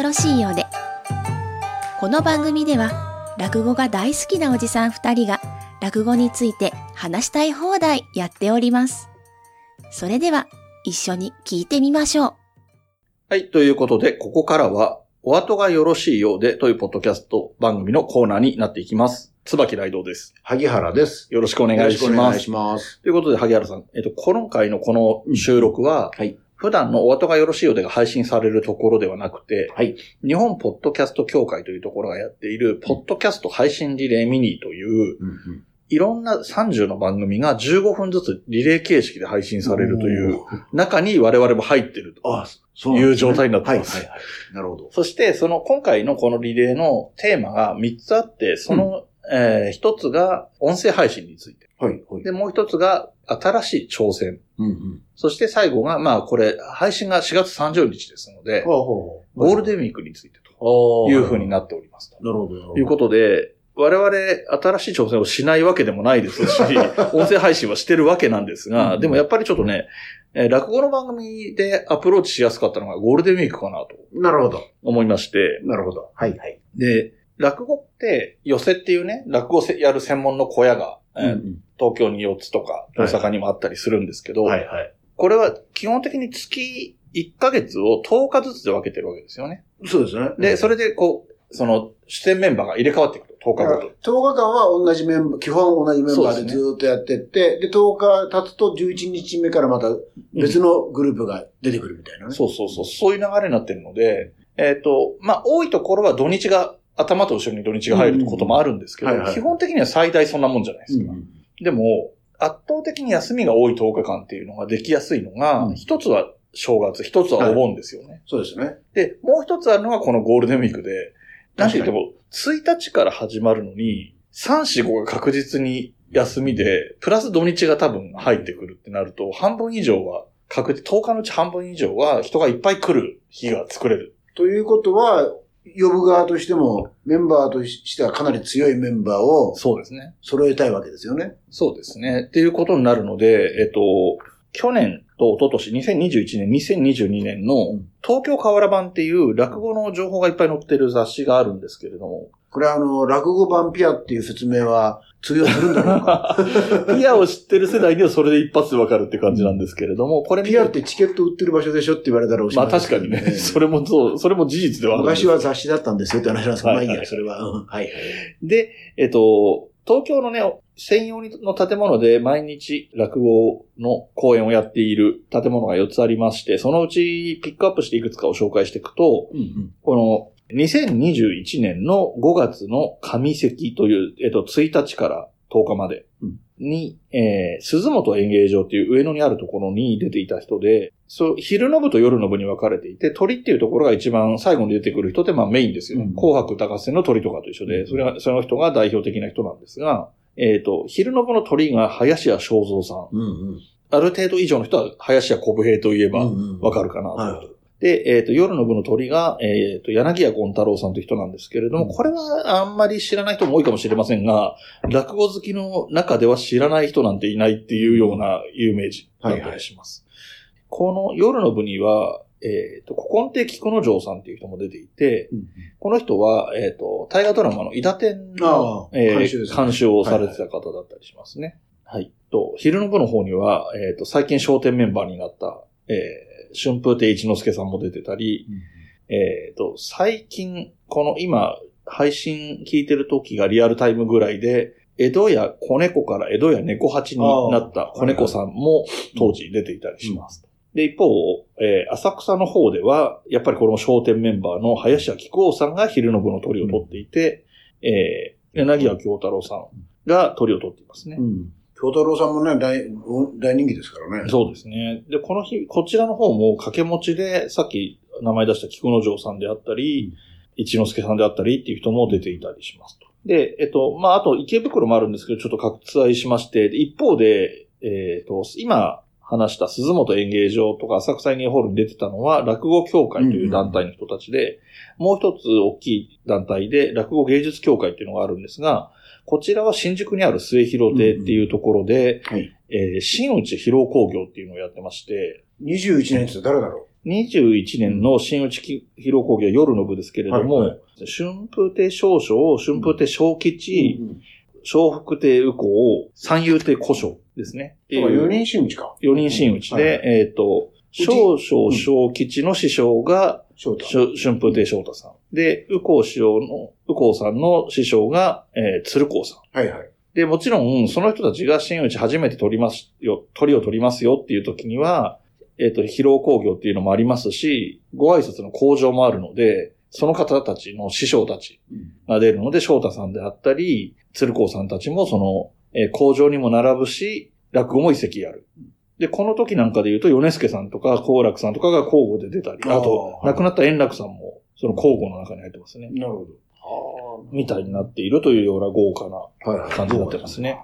よろしいようで。この番組では、落語が大好きなおじさん二人が、落語について話したい放題やっております。それでは、一緒に聞いてみましょう。はい。ということで、ここからは、お後がよろしいようでというポッドキャスト番組のコーナーになっていきます。椿雷道です。萩原です。よろしくお願いします。よろくお願いします。ということで、萩原さん、えっと、今回のこの収録は、はい。普段のお後がよろしいようでが配信されるところではなくて、はい。日本ポッドキャスト協会というところがやっている、ポッドキャスト配信リレーミニという、うんいろんな30の番組が15分ずつリレー形式で配信されるという。中に我々も入ってると。いう状態になってますはい、はい、はい。なるほど。そして、その今回のこのリレーのテーマが3つあって、その、えー1つが音声配信について。はい、はい。で、もう1つが新しい挑戦。うんうん。そして最後が、まあこれ、配信が4月30日ですので、ほゴールデンンウィークについてという風になっております。なるほど。ということで、我々新しい挑戦をしないわけでもないですし、音声配信はしてるわけなんですが、うんでもやっぱりちょっとね、えー落語の番組でアプローチしやすかったのがゴールデンウィークかなとなるほど。思いまして、なるほど。はい、はい。で、落語って、寄せっていうね、落語をやる専門の小屋が、えーうん東京に4つとか、大阪にもあったりするんですけど、はい、はい。これは基本的に月1ヶ月を10日ずつで分けてるわけですよね。そうですね。で、それでこう、その、出演メンバーが入れ替わっていくと、10日ごと。10日間は同じメンバー、基本同じメンバーでずーっとやってって、で、10日経つと11日目からまた別のグループが出てくるみたいなね。そうそうそう、そういう流れになってるので、えっ、と、まあ、多いところは土日が、頭と後ろに土日が入ることもあるんですけど、基本的には最大そんなもんじゃないですか。うんでも、圧倒的に休みが多い10日間っていうのができやすいのが、うん一つは正月、一つはお盆ですよね。そうですね。で、もう一つあるのがこのゴールデンウィークで、なんて言っても、1日から始まるのに、3、4、5が確実に休みで、プラス土日が多分入ってくるってなると、半分以上は、確実、10日のうち半分以上は人がいっぱい来る日が作れる。ということは、呼ぶ側としても、メンバーとしてはかなり強いメンバーをそうですね。揃えたいわけですよね。そうですね。っていうことになるので、えっと、去年と一昨年、2021年、2022年のうん東京河原版っていう落語の情報がいっぱい載ってる雑誌があるんですけれども、これはあの、落語版ピアっていう説明は通用するんだろうか？ピアを知ってる世代にはそれで一発でわかるって感じなんですけれども、これピアってチケット売ってる場所でしょって言われたらおしままあいです確かにね、それもそう、それも事実ではある昔は雑誌だったんですよって話なんですけど、はいまあいいや、それは。うんはい。で、えっと、東京のね、専用の建物で毎日落語の公演をやっている建物が4つありまして、そのうちピックアップしていくつかを紹介していくと、うんうんこの2021年の5月の上関という、えっと、1日から10日までに、えー、鈴本演芸場っていう上野にあるところに出ていた人で、そう、昼の部と夜の部に分かれていて、鳥っていうところが一番最後に出てくる人ってまあメインですよね。うん紅白歌合戦の鳥とかと一緒で、それが、その人が代表的な人なんですが、えっ、と、昼の部の鳥が林家正蔵さん。うんうん。ある程度以上の人は林家小武平といえばうんうんわかるかなと。はい。で、えっ、と、夜の部の鳥が、えっ、と、柳家権太郎さんという人なんですけれども、うんこれはあんまり知らない人も多いかもしれませんが、落語好きの中では知らない人なんていないっていうような有名人だったりします。この夜の部には、えっ、と、古今亭菊之丞さんっていう人も出ていて、うんこの人は、えっ、と、大河ドラマの伊達天あのあ、えー監修をされてた方だったりしますね。はい。と、昼の部の方には、えっ、と、最近商店メンバーになった、えー、春風亭一之輔さんも出てたり、えっ、と、最近、この今、配信聞いてる時がリアルタイムぐらいで、江戸屋子猫から江戸屋猫八になった子猫さんも当時出ていたりします。で、一方、えー浅草の方では、やっぱりこの商店メンバーの林家木久扇さんが昼の部の鳥を取っていて、えー柳家京太郎さんが鳥を取っていますね。うん。京太郎さんもね、大、大人気ですからね。そうですね。で、この日、こちらの方も掛け持ちで、さっき名前出した菊之丞さんであったり、一之輔さんであったりっていう人も出ていたりしますと。で、えっと、まあ、あと池袋もあるんですけど、ちょっと割愛しまして、で一方で、えっと、今話した鈴本演芸場とか浅草演芸ホールに出てたのは、落語協会という団体の人たちで、もう一つ大きい団体で、落語芸術協会っていうのがあるんですが、こちらは新宿にある末広亭っていうところで、はい。えー新内広工業っていうのをやってまして、21年って誰だろ21年の新内披露講義は夜の部ですけれども、はいは春風亭少将、春風亭小吉、うん笑福亭右近、三遊亭古書ですね。そうか、4人真打ちか。四人真打ちで、はいえっ、と、少将小吉の師匠が、翔太。春風亭昇太さん。で、右近師匠の、右近さんの師匠が、えー、鶴光さん。はいはい。で、もちろん、その人たちが真打ち初めて取りますよ、取りを取りますよっていう時には、えっ、と、披露工業っていうのもありますし、ご挨拶の向上もあるので、その方たちの師匠たちが出るので、翔太さんであったり、鶴光さんたちもその、えー工場にも並ぶし、落語も一席やる。で、この時なんかで言うと、米助さんとか、好楽さんとかが交互で出たり、あと、亡くなった円楽さんも、その交互の中に入ってますね。なるほど。みたいになっているというような豪華な。感じになってますね。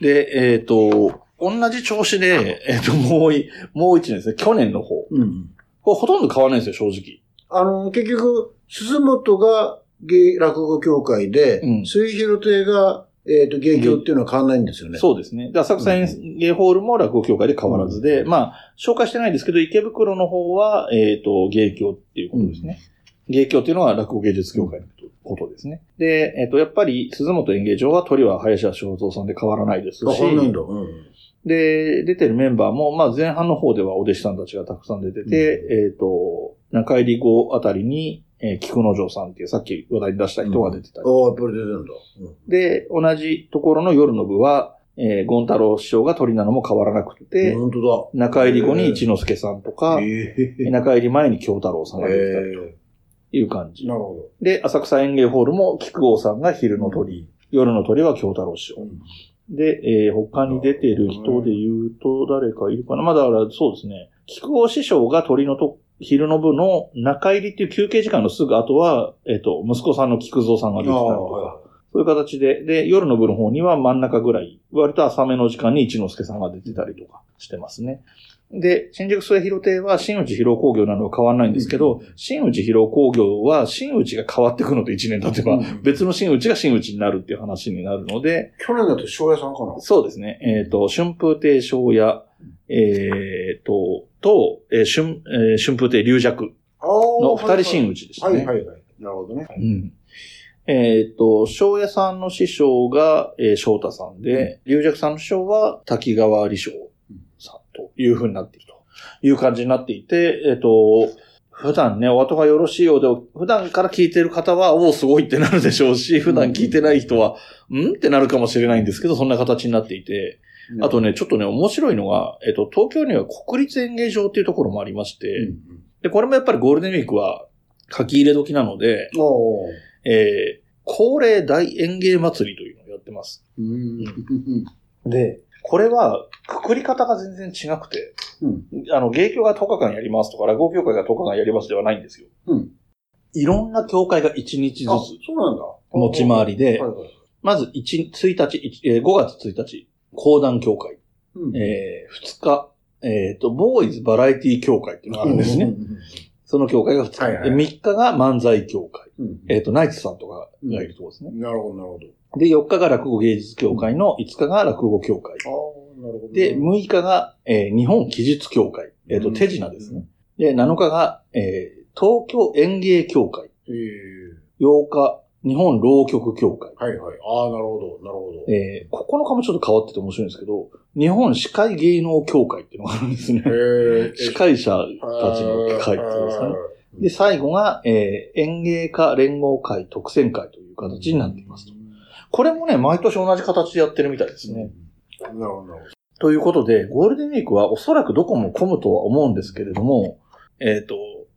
で、えっ、と、同じ調子で、えっ、と、もうい、もう一年ですね、去年の方。うん。これほとんど変わらないんですよ、正直。あの、結局、鈴本が芸落語協会で、うん水広亭が、えっ、と、芸協っていうのは変わらないんですよね。そうですね。で、浅草演芸ホールも落語協会で変わらずで、まあ、紹介してないですけど、池袋の方は、えっ、と、芸協っていうことですね。芸協っていうのは落語芸術協会のことですね。で、えっ、と、やっぱり、鈴本演芸場は鳥は林家正蔵さんで変わらないですし、あ変わらないんだ。うん。で、出てるメンバーも、まあ前半の方ではお弟子さんたちがたくさん出てて、えっ、と、中入り後あたりに、えー菊之丞さんっていうさっき話題に出した人が出てたり。ああ、やっぱり出てるんだ。で、同じところの夜の部は、えー、ゴン太郎師匠が鳥なのも変わらなくて、本当中入り後に一之輔さんとだ。か、ええ中入り前に京太郎さんが出てたりという感じ。なるほで、浅草園芸ホールも菊王さんが昼の鳥、夜の鳥は京太郎師匠ど。。で、えー他に出てる人で言うと誰かいるかな。まあだそうですね。菊王師匠が鳥のと、昼の部の中入りっていう休憩時間のすぐ後は、えっ、と、息子さんの菊蔵さんが出てたりとか、そういう形で、で、夜の部の方には真ん中ぐらい、割と浅めの時間に一之輔さんが出てたりとかしてますね。で、新宿末広亭は新内披露工業なのは変わらないんですけど、新内披露工業は新内が変わっていくのと1年経てば、うん別の新内が新内になるっていう話になるので、去年だと庄屋さんかな？そうですね。えっ、と、春風亭昇也、えっ、と、と、えー春、えー春風亭龍尺のの二人真打ちでしたね。はいはいはい。なるほどね。うん。えっ、と、翔也さんの師匠が、えー翔太さんで、龍尺さんの師匠は滝川李翔さんという風になっているという感じになっていて、えっ、と、普段ね、お後がよろしいようで、普段から聞いてる方は、おお、すごいってなるでしょうし、普段聞いてない人は、ん？ってなるかもしれないんですけど、そんな形になっていて、あとね、ちょっとね、面白いのが、えっ、と、東京には国立演芸場っていうところもありまして、うんで、これもやっぱりゴールデンウィークは書き入れ時なので、えー、恒例大演芸祭りというのをやってます。うん。で、これは、くくり方が全然違くて、うんあの、芸協が10日間やりますとか、落語協会が10日間やりますではないんですよ。うんいろんな協会が1日ずあ、つそうなんだ。持ち回りではい、はいまず1、1日、一えー5月1日、講談協会。うんえー、2日、えっ、と、ボーイズバラエティ協会っていうのがあるんですね。その協会が2日。はいはいで3日が漫才協会。うんえっ、と、ナイツさんとかがいるところですね。なるほど、なるほど。で、4日が落語芸術協会の5日が落語協会。ああ、なるほど。で、6日が、えー日本記述協会。えっ、と、うん手品ですね。で、7日が、えー東京演芸協会。ええ8日、日本浪曲協会。はいはい。ああ、なるほど、なるほど。えー9日もちょっと変わってて面白いんですけど、日本司会芸能協会っていうのがあるんですね。司会 者たちの会っていうんですかね。で、最後が、えー演芸家連合会特選会という形になっていますと。これもね、毎年同じ形でやってるみたいですね。なるほど。ということで、ゴールデンウィークはおそらくどこも混むとは思うんですけれども、えっ、と、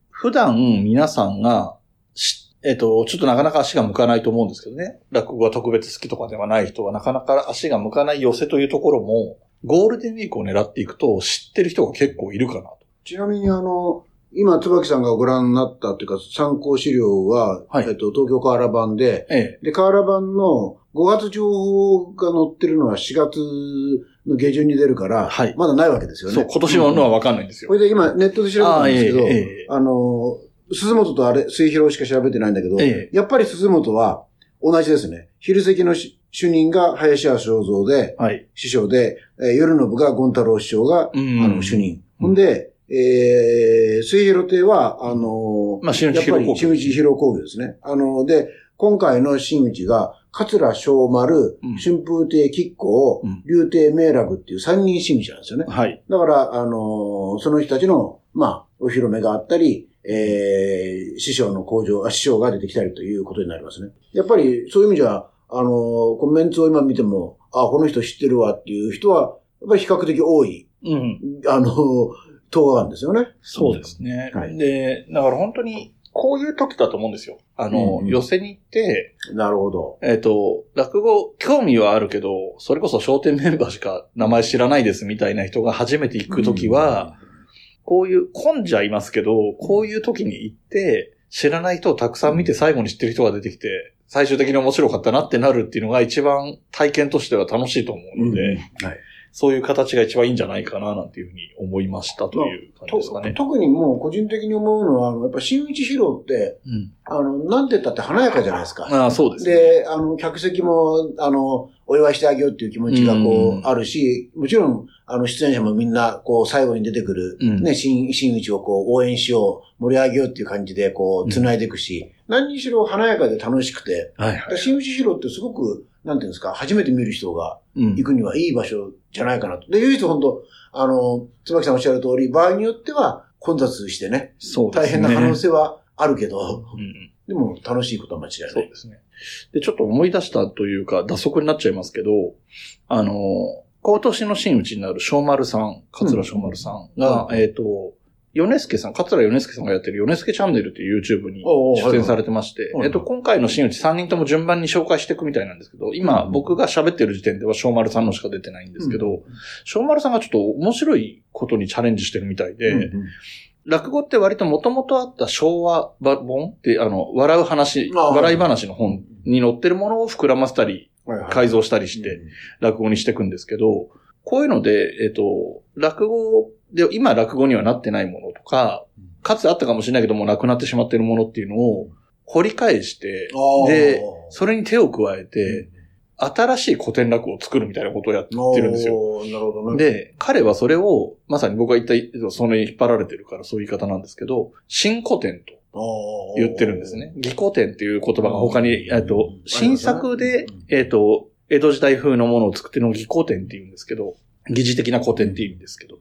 普段皆さんがし、えっ、と、ちょっとなかなか足が向かないと思うんですけどね。落語が特別好きとかではない人はなかなか足が向かない寄せというところも、ゴールデンウィークを狙っていくと知ってる人が結構いるかなと。ちなみにあの、今、椿さんがご覧になったっていうか、参考資料は、はいえっと、東京河原版で、ええ。で、河原版の5月情報が載ってるのは4月の下旬に出るから、はいまだないわけですよね。そう、今年ののはわかんないんですよこ。れで今、ネットで調べたんですけど、あ,、あええええの、鈴本とあれ、水広しか調べてないんだけど、ええやっぱり鈴本は同じですね。昼席のし主任が林家正蔵で、はい。師匠で、えー夜の部が権太郎師匠が、うんあの、主任。ほんで、えー、末広亭は、あのーまあ、やっぱり。新内広工業ですね。あの、で、今回の新内が、桂小丸、うん春風亭吉光、うん竜亭明楽っていう三人新内なんですよね。はい。だから、あのーその人たちの、まあ、お披露目があったり、えー、師匠の工場、あ師匠が出てきたりということになりますね。やっぱり、そういう意味じゃ、あのーコメントを今見ても、あ、この人知ってるわっていう人は、やっぱり比較的多い、うん。あのー、東画館ですよね。そうですね。はいで、だから本当に、こういう時だと思うんですよ。あの、うんうん寄せに行って、なるほど。えっ、と、落語、興味はあるけど、それこそ笑点メンバーしか名前知らないですみたいな人が初めて行くときは、こういう、混んじゃいますけど、こういう時に行って、知らない人をたくさん見て最後に知ってる人が出てきて、最終的に面白かったなってなるっていうのが一番体験としては楽しいと思うので、はい。そういう形が一番いいんじゃないかななんていうふうに思いましたという感じですかね。特にもう個人的に思うのは、やっぱ新内披露って、うん。あの、なんて言ったって華やかじゃないですか。ああ、そうですね。で、あの、客席も、あの、お祝いしてあげようっていう気持ちがこうあるし、もちろん、あの、出演者もみんな、こう、最後に出てくる、うんね、新、新内をこう、応援しよう、盛り上げようっていう感じで、こう、繋いでいくし、何にしろ華やかで楽しくて、はいはい。新内披露ってすごく、なんていうんですか、初めて見る人がうん行くにはいい場所じゃないかなと。で、唯一本当あの、椿さんおっしゃる通り、場合によっては混雑してね、そうですね。大変な可能性はあるけど、うん。でも楽しいことは間違いない。そうですね。で、ちょっと思い出したというか、脱足になっちゃいますけど、あの、今年の真打ちになる小丸さん、桂小丸さんが、うん。えっ、と、米助さん、桂米助さんがやってる米助チャンネルっていう YouTube に出演されてまして、えっと、今回の真打ち3人とも順番に紹介していくみたいなんですけど、今、うん。僕が喋ってる時点では小丸さんのしか出てないんですけど、小丸さんがちょっと面白いことにチャレンジしてるみたいで、落語って割と元々あった昭和本って、あの、笑う話、笑い話の本に載ってるものを膨らませたり、改造したりして、落語にしていくんですけど、こういうので、えっ、と、落語で、今落語にはなってないものとか、かつてあったかもしれないけども、なくなってしまっているものっていうのを掘り返して、で、それに手を加えて、新しい古典落語を作るみたいなことをやってるんですよ。なるほどね。で、彼はそれを、まさに僕が言った、その引っ張られてるからそういう言い方なんですけど、新古典と言ってるんですね。義古典っていう言葉が他に、うんえっと、新作でうん、えっと、江戸時代風のものを作ってるのを義古典って言うんですけど、疑似的な古典って言うんですけど。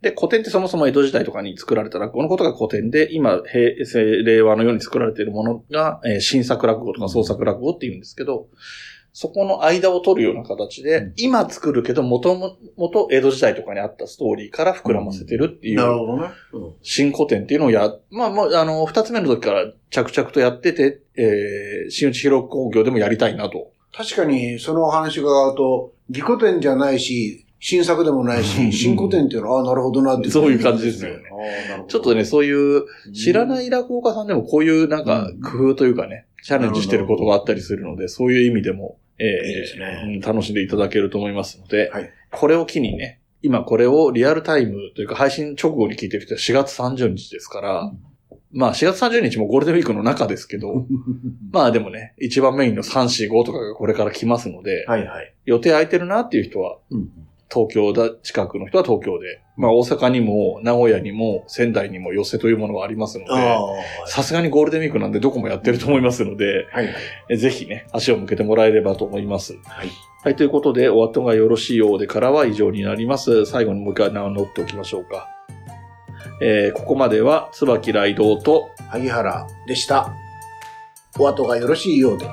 で、古典ってそもそも江戸時代とかに作られた落語のことが古典で、今、平成、令和のように作られているものが、えー新作落語とか創作落語って言うんですけど、そこの間を取るような形で、うん。今作るけど、もともと江戸時代とかにあったストーリーから膨らませてるっていう、なるほどね。うん。新古典っていうのをや、まあ、まあ、あの、二つ目の時から着々とやってて、えー、新内広工業でもやりたいなと。確かに、そのお話が伺うと、義古典じゃないし、新作でもないうん。し、新古典っていうのは、ああ、なるほどなって。そういう感じですよね。ちょっとね、そういう、知らない落語家さんでもこういうなんかうん。工夫というかね、チャレンジしてることがあったりするので、そういう意味でも、えーいいですね。うん楽しんでいただけると思いますので、はい。これを機にね、今これをリアルタイムというか配信直後に聞いてる人は4月30日ですから、まあ4月30日もゴールデンウィークの中ですけど、まあでもね、一番メインの3、4、5とかがこれから来ますので、はいはい。予定空いてるなっていう人は、うん東京だ、近くの人は東京で、まあ大阪にも名古屋にも仙台にも寄せというものがありますので、さすがにゴールデンウィークなんでどこもやってると思いますので、はいぜひね、足を向けてもらえればと思います。はい。はい、ということで、お後がよろしいようでからは以上になります。最後にもう一回名を乗っておきましょうか。えー、ここまでは、椿雷道と、萩原でした。お後がよろしいようで。